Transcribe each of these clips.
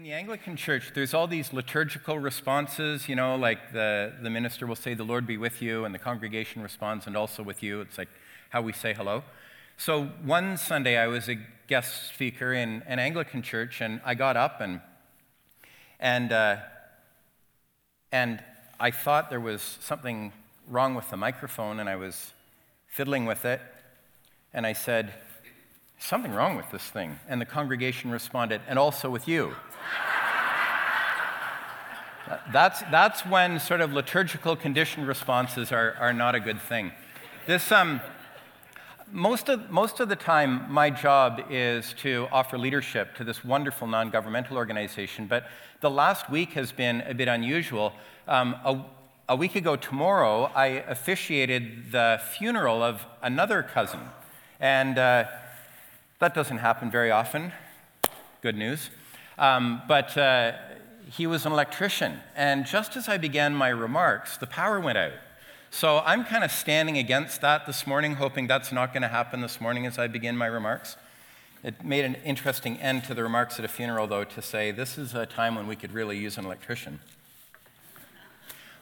in the Anglican Church, there's all these liturgical responses, you know, like the, the minister will say, The Lord be with you, and the congregation responds, and also with you. It's like how we say hello. So one Sunday, I was a guest speaker in an Anglican church, and I got up and, and, uh, and I thought there was something wrong with the microphone, and I was fiddling with it, and I said, Something wrong with this thing. And the congregation responded, And also with you. That's, that's when sort of liturgical conditioned responses are, are not a good thing. This, um, most, of, most of the time, my job is to offer leadership to this wonderful non governmental organization, but the last week has been a bit unusual. Um, a, a week ago tomorrow, I officiated the funeral of another cousin. And uh, that doesn't happen very often. Good news. Um, but uh, he was an electrician. And just as I began my remarks, the power went out. So I'm kind of standing against that this morning, hoping that's not going to happen this morning as I begin my remarks. It made an interesting end to the remarks at a funeral, though, to say this is a time when we could really use an electrician.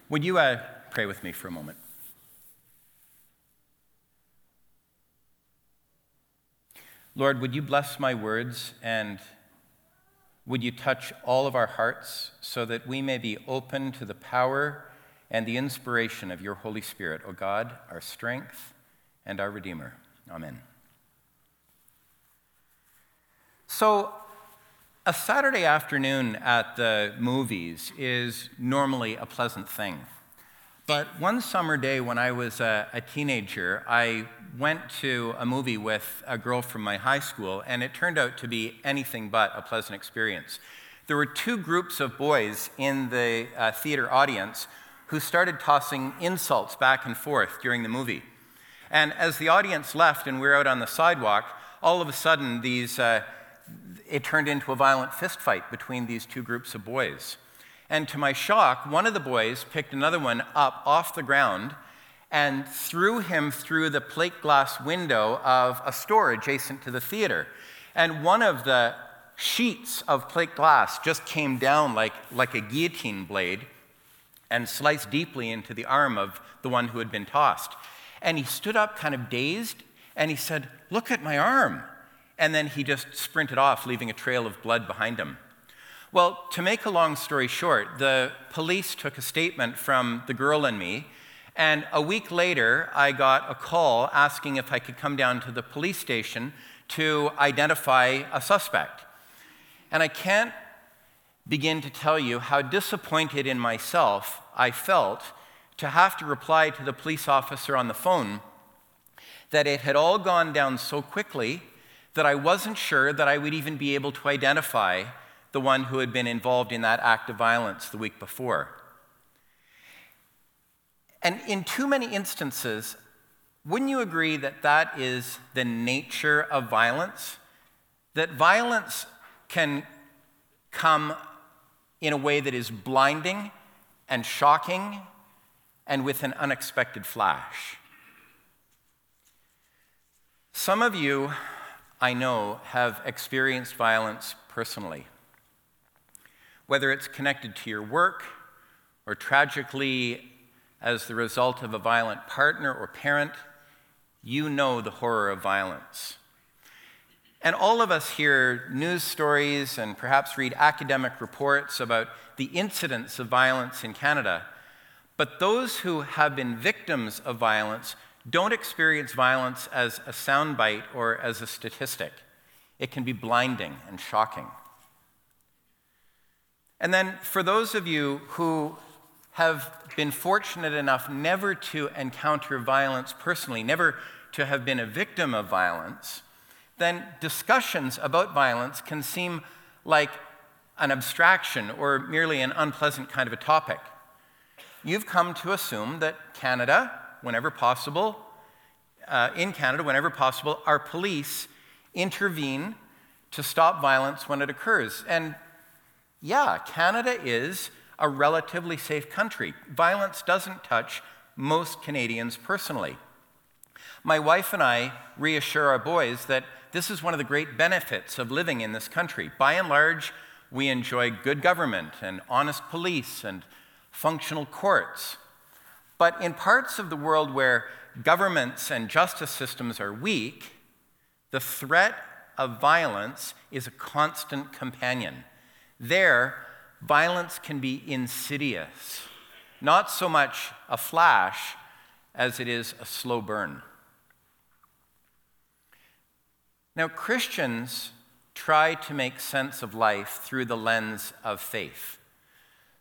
Would you uh, pray with me for a moment? Lord, would you bless my words and would you touch all of our hearts so that we may be open to the power and the inspiration of your Holy Spirit, O God, our strength and our Redeemer. Amen. So, a Saturday afternoon at the movies is normally a pleasant thing. But one summer day when I was a, a, teenager, I went to a movie with a girl from my high school, and it turned out to be anything but a pleasant experience. There were two groups of boys in the uh, theater audience who started tossing insults back and forth during the movie. And as the audience left and we were out on the sidewalk, all of a sudden, these, uh, it turned into a violent fistfight between these two groups of boys. And to my shock, one of the boys picked another one up off the ground and threw him through the plate glass window of a store adjacent to the theater. And one of the sheets of plate glass just came down like, like a guillotine blade and sliced deeply into the arm of the one who had been tossed. And he stood up kind of dazed and he said, Look at my arm. And then he just sprinted off, leaving a trail of blood behind him. Well, to make a long story short, the police took a statement from the girl and me, and a week later, I got a call asking if I could come down to the police station to identify a suspect. And I can't begin to tell you how disappointed in myself I felt to have to reply to the police officer on the phone that it had all gone down so quickly that I wasn't sure that I would even be able to identify the one who had been involved in that act of violence the week before. And in too many instances, wouldn't you agree that that is the nature of violence? That violence can come in a way that is blinding and shocking and with an unexpected flash. Some of you, I know, have experienced violence personally whether it's connected to your work or tragically as the result of a violent partner or parent, you know the horror of violence. And all of us hear news stories and perhaps read academic reports about the incidents of violence in Canada. But those who have been victims of violence don't experience violence as a soundbite or as a statistic. It can be blinding and shocking. And then for those of you who have been fortunate enough never to encounter violence personally, never to have been a victim of violence, then discussions about violence can seem like an abstraction or merely an unpleasant kind of a topic. You've come to assume that Canada, whenever possible, uh, in Canada, whenever possible, our police intervene to stop violence when it occurs. And yeah, Canada is a relatively safe country. Violence doesn't touch most Canadians personally. My wife and I reassure our boys that this is one of the great benefits of living in this country. By and large, we enjoy good government and honest police and functional courts. But in parts of the world where governments and justice systems are weak, the threat of violence is a constant companion. There, violence can be insidious, not so much a flash as it is a slow burn. Now, Christians try to make sense of life through the lens of faith.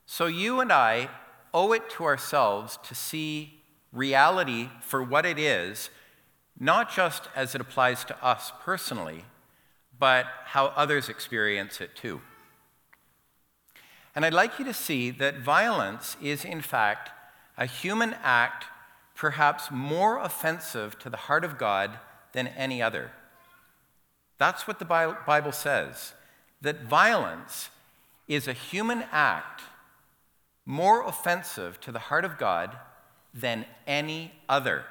So, you and I owe it to ourselves to see reality for what it is, not just as it applies to us personally, but how others experience it too. And I'd like you to see that violence is, in fact, a human act perhaps more offensive to the heart of God than any other. That's what the Bible says that violence is a human act more offensive to the heart of God than any other.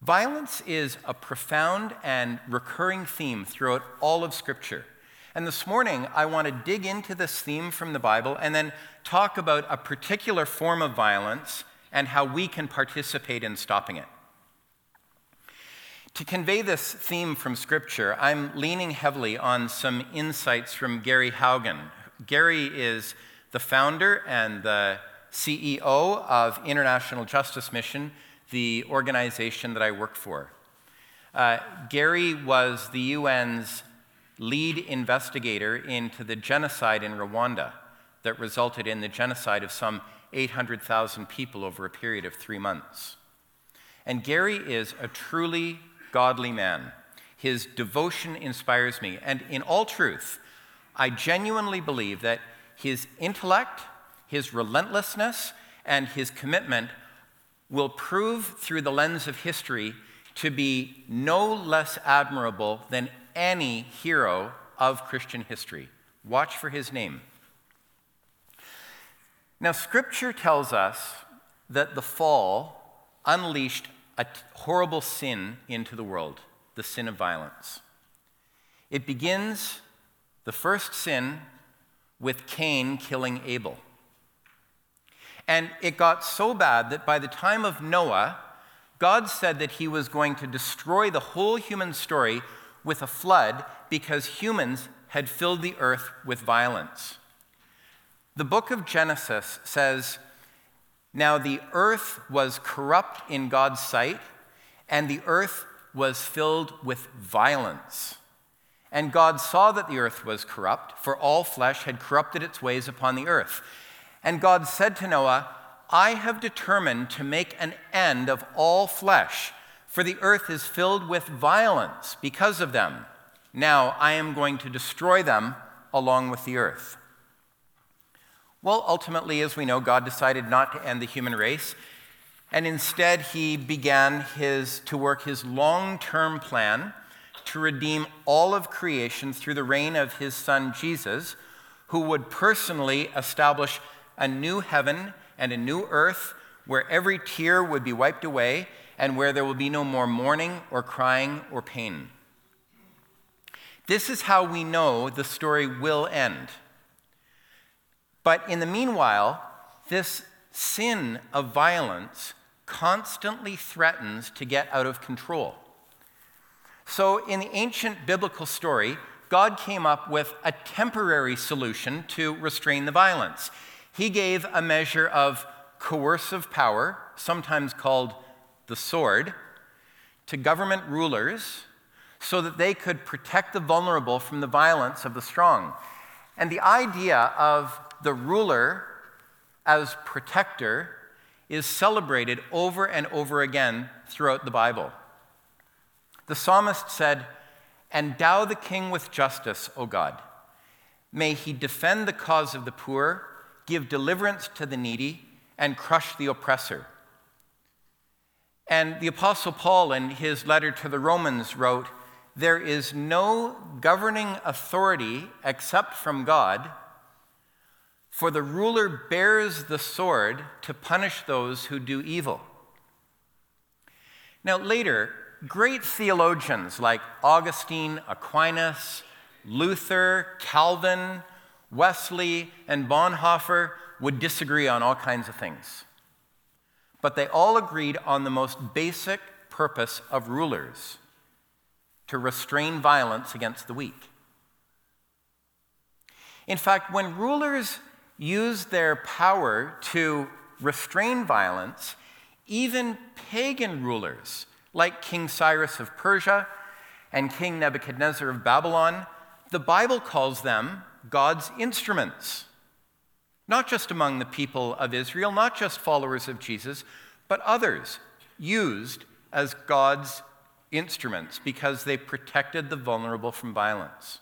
Violence is a profound and recurring theme throughout all of Scripture. And this morning, I want to dig into this theme from the Bible and then talk about a particular form of violence and how we can participate in stopping it. To convey this theme from Scripture, I'm leaning heavily on some insights from Gary Haugen. Gary is the founder and the CEO of International Justice Mission, the organization that I work for. Uh, Gary was the UN's lead investigator into the genocide in Rwanda that resulted in the genocide of some 800,000 people over a period of three months. And Gary is a truly godly man. His devotion inspires me. And in all truth, I genuinely believe that his intellect, his relentlessness, and his commitment will prove through the lens of history to be no less admirable than any hero of Christian history. Watch for his name. Now, Scripture tells us that the fall unleashed a horrible sin into the world the sin of violence. It begins, the first sin, with Cain killing Abel. And it got so bad that by the time of Noah, God said that he was going to destroy the whole human story with a flood because humans had filled the earth with violence. The book of Genesis says now the earth was corrupt in God's sight, and the earth was filled with violence. And God saw that the earth was corrupt, for all flesh had corrupted its ways upon the earth. And God said to Noah, I have determined to make an end of all flesh, for the earth is filled with violence because of them. Now I am going to destroy them along with the earth. Well, ultimately, as we know, God decided not to end the human race, and instead he began his, to work his long term plan to redeem all of creation through the reign of his son Jesus, who would personally establish a new heaven and a new earth where every tear would be wiped away and where there will be no more mourning or crying or pain. This is how we know the story will end. But in the meanwhile, this sin of violence constantly threatens to get out of control. So, in the ancient biblical story, God came up with a temporary solution to restrain the violence. He gave a measure of coercive power, sometimes called the sword, to government rulers so that they could protect the vulnerable from the violence of the strong. And the idea of the ruler as protector is celebrated over and over again throughout the Bible. The psalmist said, Endow the king with justice, O God. May he defend the cause of the poor, give deliverance to the needy, and crush the oppressor. And the Apostle Paul, in his letter to the Romans, wrote, There is no governing authority except from God for the ruler bears the sword to punish those who do evil. Now, later, great theologians like Augustine, Aquinas, Luther, Calvin, Wesley, and Bonhoeffer would disagree on all kinds of things. But they all agreed on the most basic purpose of rulers to restrain violence against the weak. In fact, when rulers use their power to restrain violence, even pagan rulers like King Cyrus of Persia and King Nebuchadnezzar of Babylon, the Bible calls them God's instruments. Not just among the people of Israel, not just followers of Jesus, but others used as God's instruments because they protected the vulnerable from violence.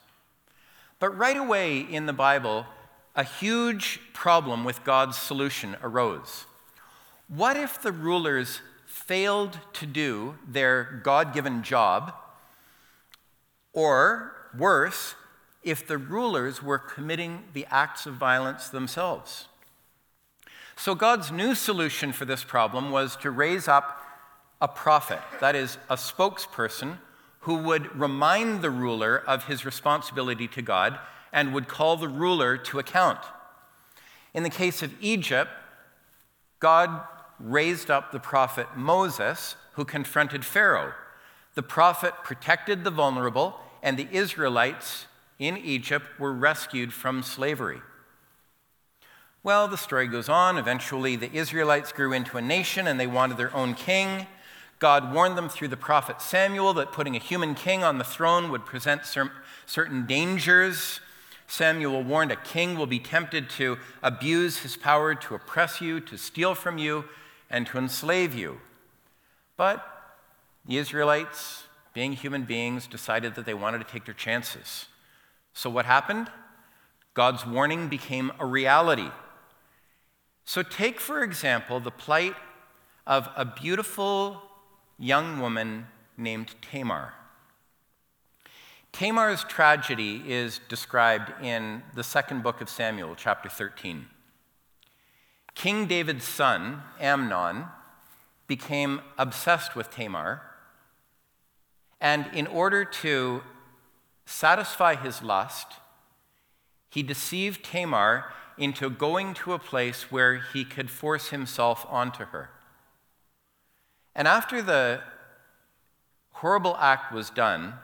But right away in the Bible, a huge problem with God's solution arose. What if the rulers failed to do their God given job? Or worse, if the rulers were committing the acts of violence themselves. So, God's new solution for this problem was to raise up a prophet, that is, a spokesperson who would remind the ruler of his responsibility to God and would call the ruler to account. In the case of Egypt, God raised up the prophet Moses, who confronted Pharaoh. The prophet protected the vulnerable, and the Israelites in Egypt were rescued from slavery. Well, the story goes on. Eventually, the Israelites grew into a nation and they wanted their own king. God warned them through the prophet Samuel that putting a human king on the throne would present certain dangers. Samuel warned a king will be tempted to abuse his power to oppress you, to steal from you, and to enslave you. But the Israelites, being human beings, decided that they wanted to take their chances. So what happened? God's warning became a reality. So take, for example, the plight of a beautiful young woman named Tamar. Tamar's tragedy is described in the second book of Samuel, chapter 13. King David's son, Amnon, became obsessed with Tamar, and in order to satisfy his lust, he deceived Tamar into going to a place where he could force himself onto her. And after the horrible act was done,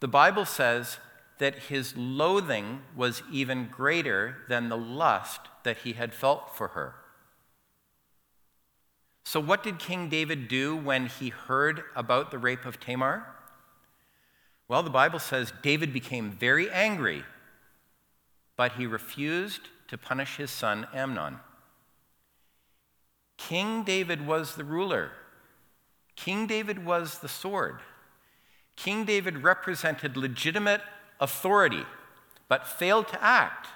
the Bible says that his loathing was even greater than the lust that he had felt for her. So, what did King David do when he heard about the rape of Tamar? Well, the Bible says David became very angry, but he refused to punish his son Amnon. King David was the ruler, King David was the sword. King David represented legitimate authority, but failed to act.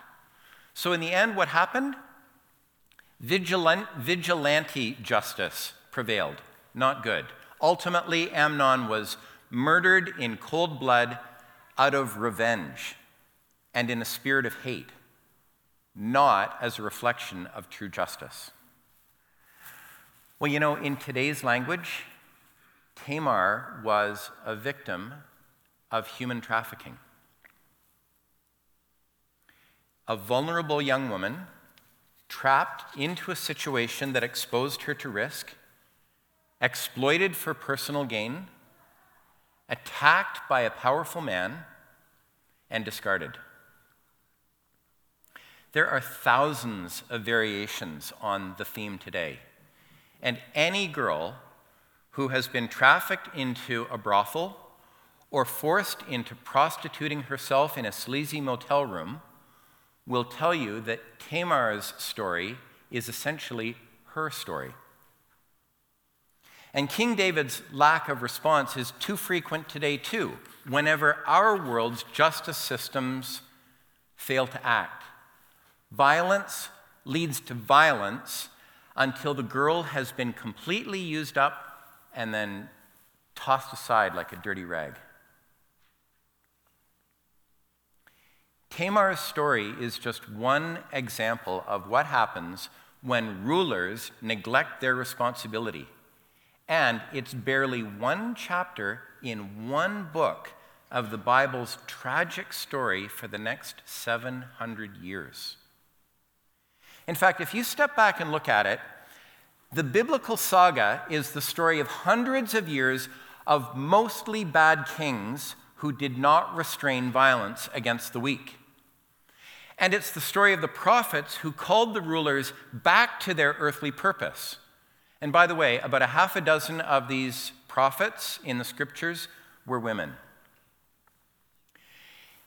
So, in the end, what happened? Vigilant, vigilante justice prevailed. Not good. Ultimately, Amnon was murdered in cold blood out of revenge and in a spirit of hate, not as a reflection of true justice. Well, you know, in today's language, Tamar was a victim of human trafficking. A vulnerable young woman trapped into a situation that exposed her to risk, exploited for personal gain, attacked by a powerful man, and discarded. There are thousands of variations on the theme today, and any girl who has been trafficked into a brothel or forced into prostituting herself in a sleazy motel room will tell you that Tamar's story is essentially her story. And King David's lack of response is too frequent today, too, whenever our world's justice systems fail to act. Violence leads to violence until the girl has been completely used up and then tossed aside like a dirty rag. Tamar's story is just one example of what happens when rulers neglect their responsibility. And it's barely one chapter in one book of the Bible's tragic story for the next 700 years. In fact, if you step back and look at it, the biblical saga is the story of hundreds of years of mostly bad kings who did not restrain violence against the weak. And it's the story of the prophets who called the rulers back to their earthly purpose. And by the way, about a half a dozen of these prophets in the scriptures were women.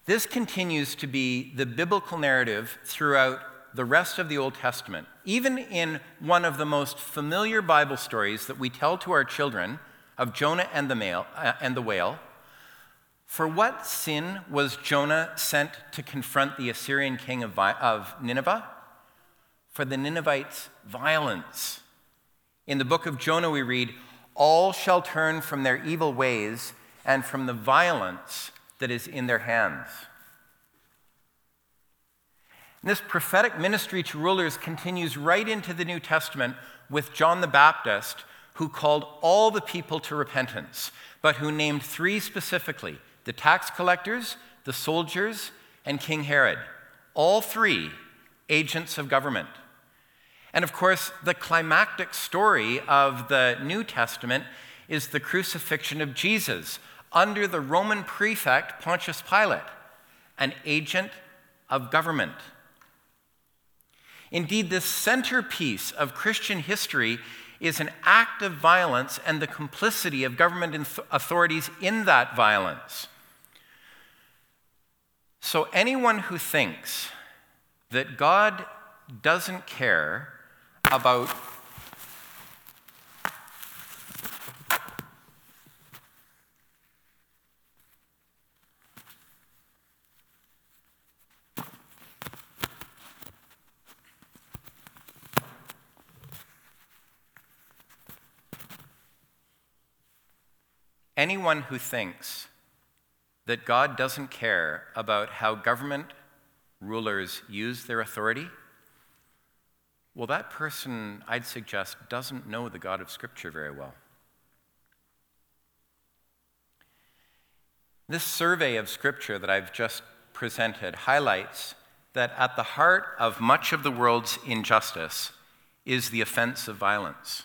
This continues to be the biblical narrative throughout the rest of the Old Testament. Even in one of the most familiar Bible stories that we tell to our children of Jonah and the, male, uh, and the whale, for what sin was Jonah sent to confront the Assyrian king of, of Nineveh? For the Ninevites' violence. In the book of Jonah, we read, All shall turn from their evil ways and from the violence that is in their hands. And this prophetic ministry to rulers continues right into the New Testament with John the Baptist, who called all the people to repentance, but who named three specifically the tax collectors, the soldiers, and King Herod. All three agents of government. And of course, the climactic story of the New Testament is the crucifixion of Jesus under the Roman prefect Pontius Pilate, an agent of government. Indeed, the centerpiece of Christian history is an act of violence and the complicity of government authorities in that violence. So, anyone who thinks that God doesn't care about anyone who thinks that God doesn't care about how government rulers use their authority, well, that person, I'd suggest, doesn't know the God of Scripture very well. This survey of Scripture that I've just presented highlights that at the heart of much of the world's injustice is the offense of violence.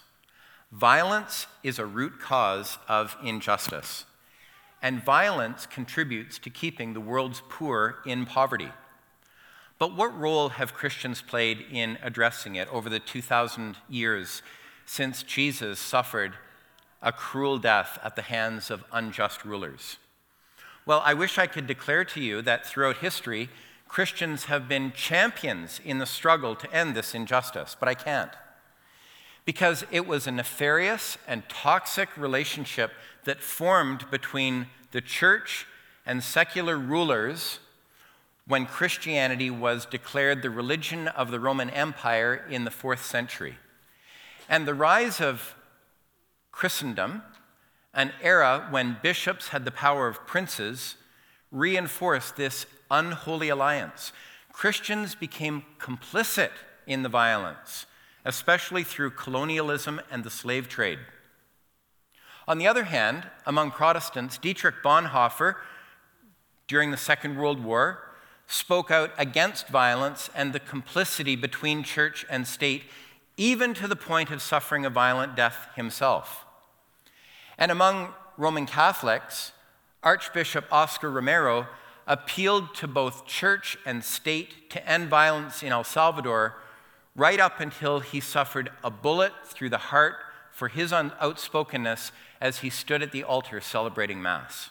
Violence is a root cause of injustice and violence contributes to keeping the world's poor in poverty. But what role have Christians played in addressing it over the 2,000 years since Jesus suffered a cruel death at the hands of unjust rulers? Well, I wish I could declare to you that throughout history, Christians have been champions in the struggle to end this injustice, but I can't. Because it was a nefarious and toxic relationship that formed between the church and secular rulers when Christianity was declared the religion of the Roman Empire in the fourth century. And the rise of Christendom, an era when bishops had the power of princes, reinforced this unholy alliance. Christians became complicit in the violence, especially through colonialism and the slave trade. On the other hand, among Protestants, Dietrich Bonhoeffer, during the Second World War, spoke out against violence and the complicity between church and state, even to the point of suffering a violent death himself. And among Roman Catholics, Archbishop Oscar Romero appealed to both church and state to end violence in El Salvador right up until he suffered a bullet through the heart for his outspokenness as he stood at the altar celebrating Mass.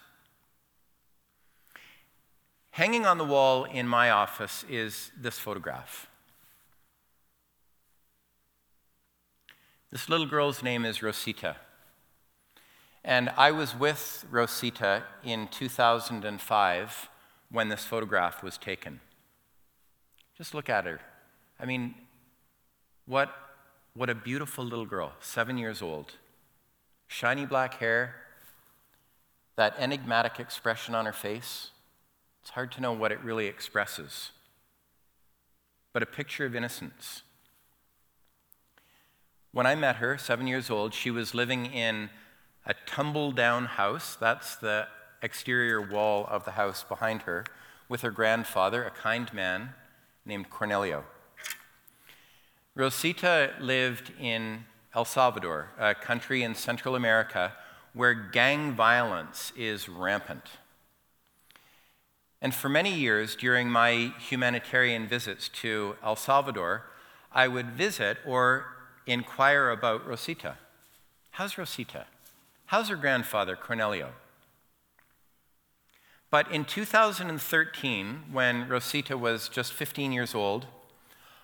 Hanging on the wall in my office is this photograph. This little girl's name is Rosita. And I was with Rosita in 2005 when this photograph was taken. Just look at her. I mean, what, what a beautiful little girl, seven years old shiny black hair, that enigmatic expression on her face. It's hard to know what it really expresses, but a picture of innocence. When I met her, seven years old, she was living in a tumble down house. That's the exterior wall of the house behind her with her grandfather, a kind man named Cornelio. Rosita lived in El Salvador, a country in Central America where gang violence is rampant. And for many years during my humanitarian visits to El Salvador, I would visit or inquire about Rosita. How's Rosita? How's her grandfather, Cornelio? But in 2013, when Rosita was just 15 years old,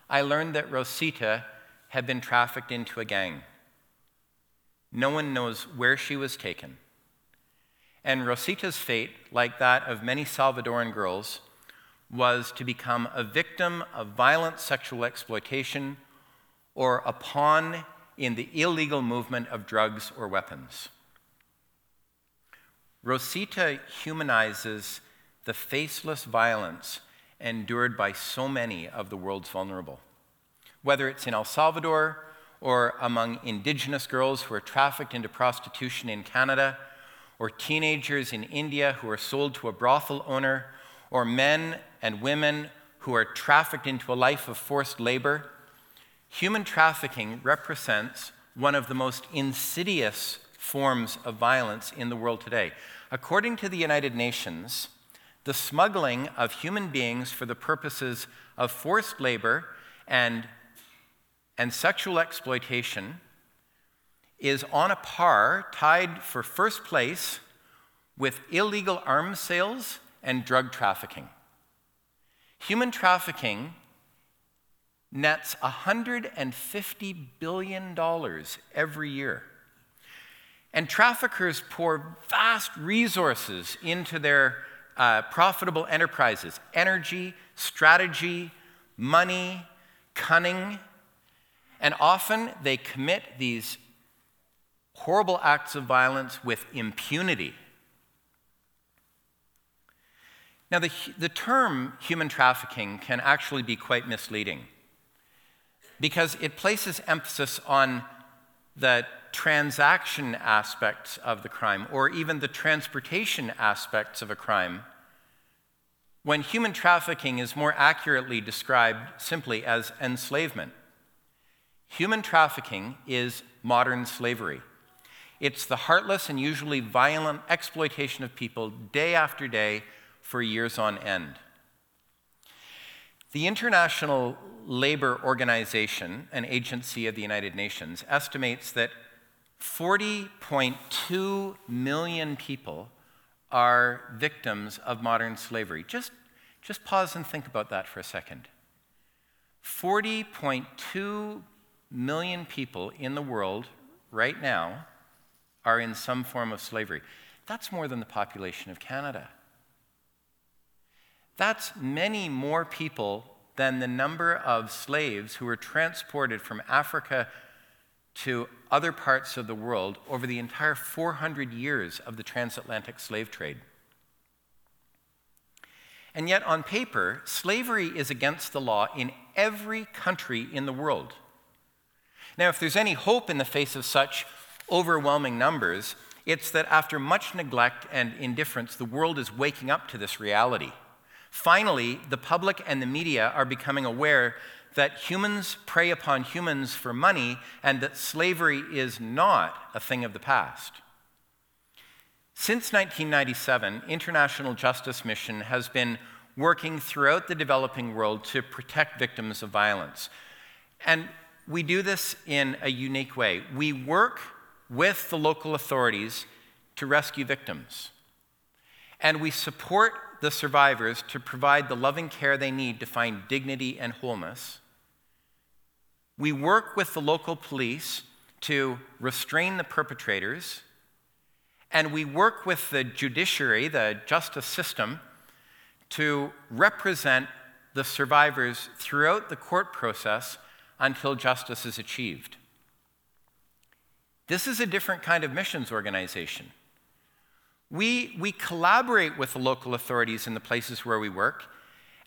I learned that Rosita had been trafficked into a gang. No one knows where she was taken. And Rosita's fate, like that of many Salvadoran girls, was to become a victim of violent sexual exploitation or a pawn in the illegal movement of drugs or weapons. Rosita humanizes the faceless violence endured by so many of the world's vulnerable. Whether it's in El Salvador or among indigenous girls who are trafficked into prostitution in Canada, or teenagers in India who are sold to a brothel owner, or men and women who are trafficked into a life of forced labor, human trafficking represents one of the most insidious forms of violence in the world today. According to the United Nations, the smuggling of human beings for the purposes of forced labor and, and sexual exploitation is on a par, tied for first place with illegal arms sales and drug trafficking. Human trafficking nets $150 billion every year. And traffickers pour vast resources into their uh, profitable enterprises energy, strategy, money, cunning. And often they commit these horrible acts of violence with impunity. Now, the, the term human trafficking can actually be quite misleading because it places emphasis on the transaction aspects of the crime or even the transportation aspects of a crime, when human trafficking is more accurately described simply as enslavement. Human trafficking is modern slavery. It's the heartless and usually violent exploitation of people day after day for years on end. The International Labor Organization, an agency of the United Nations, estimates that 40.2 million people are victims of modern slavery. Just, just pause and think about that for a second. 40.2 million people in the world right now are in some form of slavery. That's more than the population of Canada. That's many more people than the number of slaves who were transported from Africa to other parts of the world over the entire 400 years of the transatlantic slave trade. And yet, on paper, slavery is against the law in every country in the world. Now, if there's any hope in the face of such overwhelming numbers, it's that after much neglect and indifference, the world is waking up to this reality. Finally, the public and the media are becoming aware that humans prey upon humans for money and that slavery is not a thing of the past. Since 1997, International Justice Mission has been working throughout the developing world to protect victims of violence. And we do this in a unique way. We work with the local authorities to rescue victims. And we support the survivors to provide the loving care they need to find dignity and wholeness. We work with the local police to restrain the perpetrators. And we work with the judiciary, the justice system, to represent the survivors throughout the court process until justice is achieved. This is a different kind of missions organization. We, we collaborate with the local authorities in the places where we work,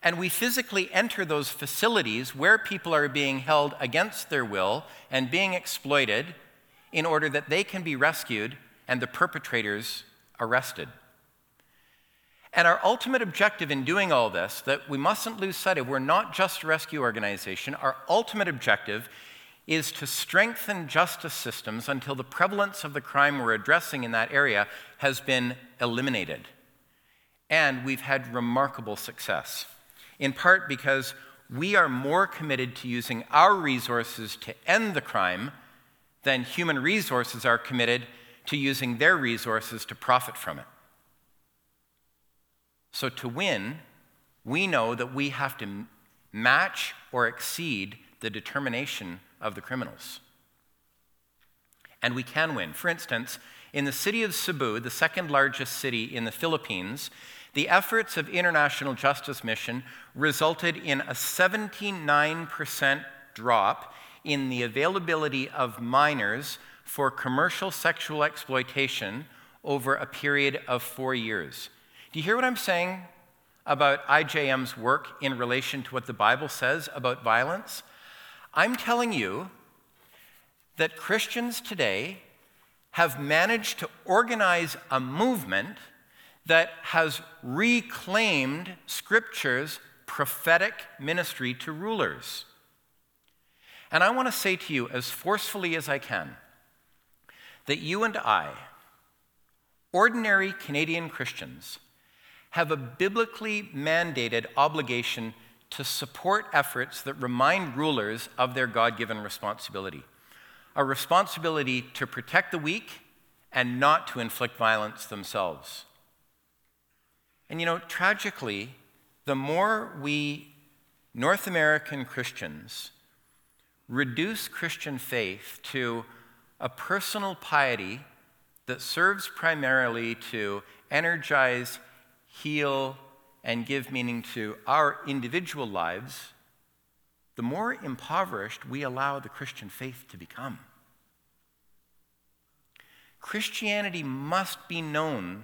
and we physically enter those facilities where people are being held against their will and being exploited in order that they can be rescued and the perpetrators arrested. And our ultimate objective in doing all this, that we mustn't lose sight of, we're not just a rescue organization. Our ultimate objective is to strengthen justice systems until the prevalence of the crime we're addressing in that area has been eliminated. And we've had remarkable success, in part because we are more committed to using our resources to end the crime than human resources are committed to using their resources to profit from it. So, to win, we know that we have to match or exceed the determination of the criminals. And we can win. For instance, in the city of Cebu, the second largest city in the Philippines, the efforts of International Justice Mission resulted in a 79% drop in the availability of minors for commercial sexual exploitation over a period of four years. Do you hear what I'm saying about IJM's work in relation to what the Bible says about violence? I'm telling you that Christians today have managed to organize a movement that has reclaimed Scripture's prophetic ministry to rulers. And I want to say to you, as forcefully as I can, that you and I, ordinary Canadian Christians, have a biblically mandated obligation to support efforts that remind rulers of their God given responsibility a responsibility to protect the weak and not to inflict violence themselves. And you know, tragically, the more we North American Christians reduce Christian faith to a personal piety that serves primarily to energize, heal, and give meaning to our individual lives, the more impoverished we allow the Christian faith to become. Christianity must be known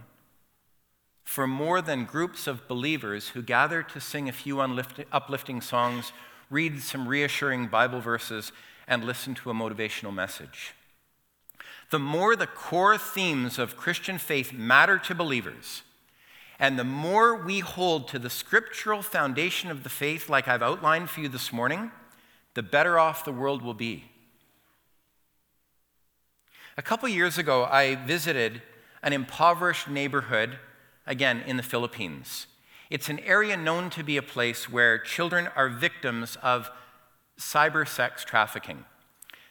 for more than groups of believers who gather to sing a few uplifting songs, read some reassuring Bible verses, and listen to a motivational message. The more the core themes of Christian faith matter to believers, and the more we hold to the scriptural foundation of the faith, like I've outlined for you this morning, the better off the world will be. A couple years ago, I visited an impoverished neighborhood, again in the Philippines. It's an area known to be a place where children are victims of cyber sex trafficking.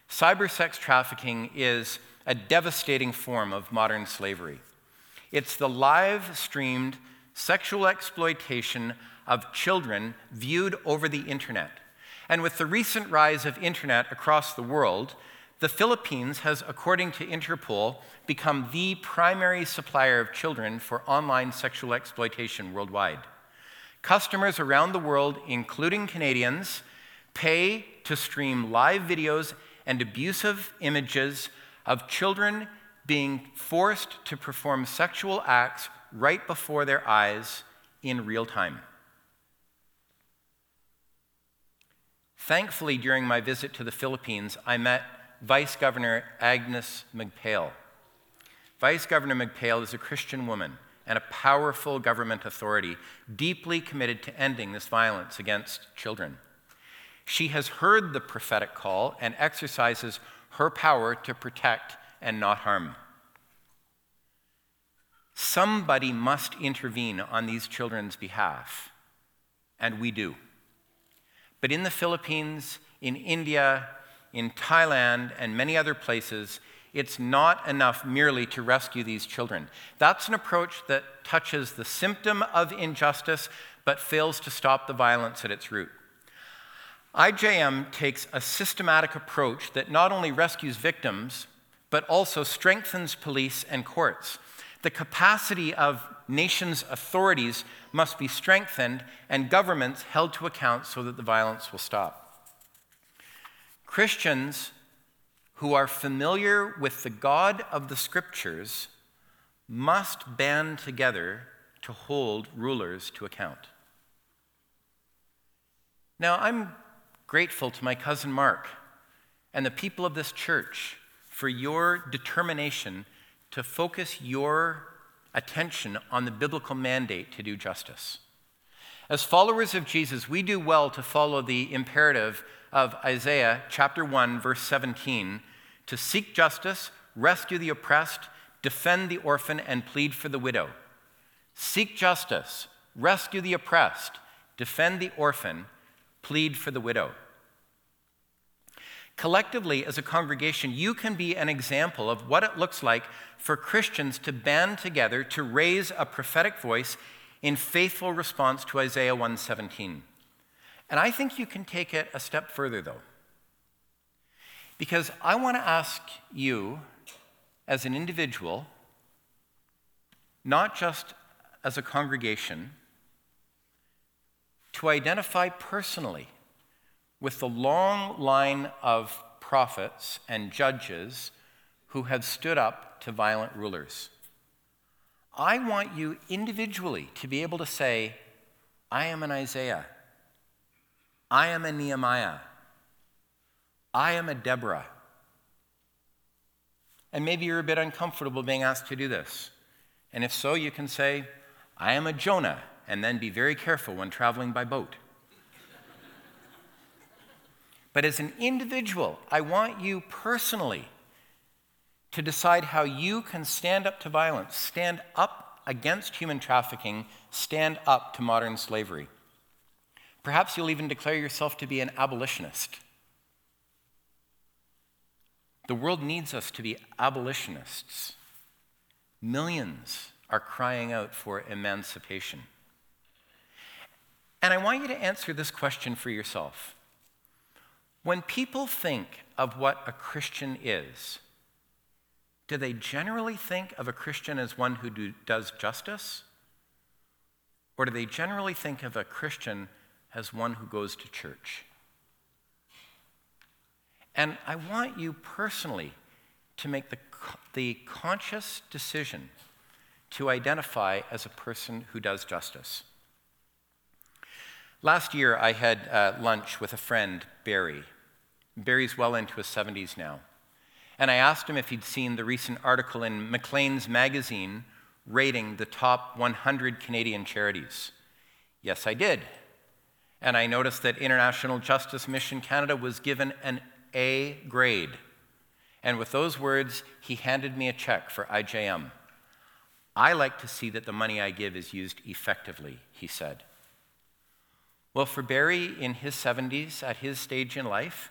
Cyber sex trafficking is a devastating form of modern slavery. It's the live streamed sexual exploitation of children viewed over the internet. And with the recent rise of internet across the world, the Philippines has, according to Interpol, become the primary supplier of children for online sexual exploitation worldwide. Customers around the world, including Canadians, pay to stream live videos and abusive images of children being forced to perform sexual acts right before their eyes in real time. Thankfully, during my visit to the Philippines, I met Vice Governor Agnes Magpale. Vice Governor Magpale is a Christian woman and a powerful government authority deeply committed to ending this violence against children. She has heard the prophetic call and exercises her power to protect and not harm. Somebody must intervene on these children's behalf, and we do. But in the Philippines, in India, in Thailand, and many other places, it's not enough merely to rescue these children. That's an approach that touches the symptom of injustice but fails to stop the violence at its root. IJM takes a systematic approach that not only rescues victims, but also strengthens police and courts. The capacity of nations' authorities must be strengthened and governments held to account so that the violence will stop. Christians who are familiar with the God of the Scriptures must band together to hold rulers to account. Now, I'm grateful to my cousin Mark and the people of this church for your determination to focus your attention on the biblical mandate to do justice. As followers of Jesus, we do well to follow the imperative of Isaiah chapter 1, verse 17 to seek justice, rescue the oppressed, defend the orphan, and plead for the widow. Seek justice, rescue the oppressed, defend the orphan, plead for the widow. Collectively, as a congregation, you can be an example of what it looks like for Christians to band together to raise a prophetic voice in faithful response to Isaiah 117. And I think you can take it a step further, though. Because I want to ask you, as an individual, not just as a congregation, to identify personally with the long line of prophets and judges who have stood up to violent rulers. I want you individually to be able to say, I am an Isaiah. I am a Nehemiah. I am a Deborah. And maybe you're a bit uncomfortable being asked to do this. And if so, you can say, I am a Jonah, and then be very careful when traveling by boat. But as an individual, I want you personally to decide how you can stand up to violence, stand up against human trafficking, stand up to modern slavery. Perhaps you'll even declare yourself to be an abolitionist. The world needs us to be abolitionists. Millions are crying out for emancipation. And I want you to answer this question for yourself. When people think of what a Christian is, do they generally think of a Christian as one who do, does justice? Or do they generally think of a Christian as one who goes to church. And I want you personally to make the, the conscious decision to identify as a person who does justice. Last year, I had uh, lunch with a friend, Barry. Barry's well into his 70s now. And I asked him if he'd seen the recent article in Maclean's magazine rating the top 100 Canadian charities. Yes, I did and I noticed that International Justice Mission Canada was given an A grade. And with those words, he handed me a check for IJM. I like to see that the money I give is used effectively, he said. Well, for Barry in his 70s, at his stage in life,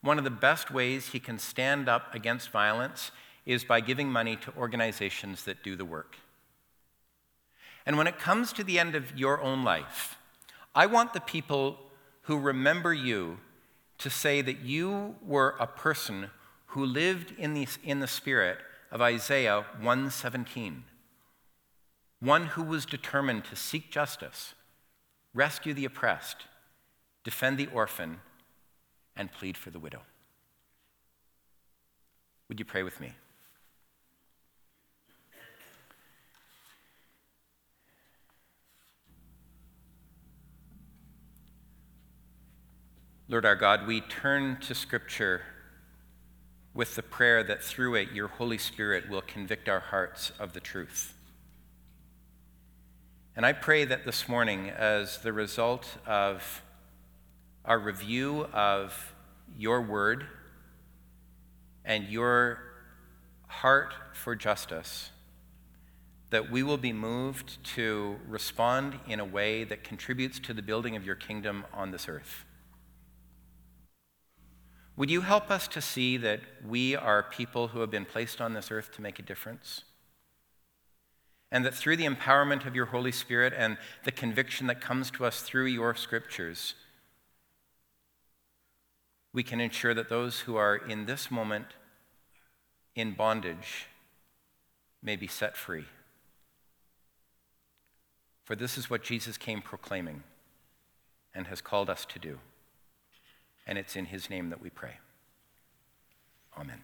one of the best ways he can stand up against violence is by giving money to organizations that do the work. And when it comes to the end of your own life, I want the people who remember you to say that you were a person who lived in the, in the spirit of Isaiah 117, one who was determined to seek justice, rescue the oppressed, defend the orphan, and plead for the widow. Would you pray with me? Lord our God, we turn to Scripture with the prayer that through it your Holy Spirit will convict our hearts of the truth. And I pray that this morning, as the result of our review of your word and your heart for justice, that we will be moved to respond in a way that contributes to the building of your kingdom on this earth. Would you help us to see that we are people who have been placed on this earth to make a difference? And that through the empowerment of your Holy Spirit and the conviction that comes to us through your scriptures, we can ensure that those who are in this moment in bondage may be set free. For this is what Jesus came proclaiming and has called us to do. And it's in his name that we pray. Amen.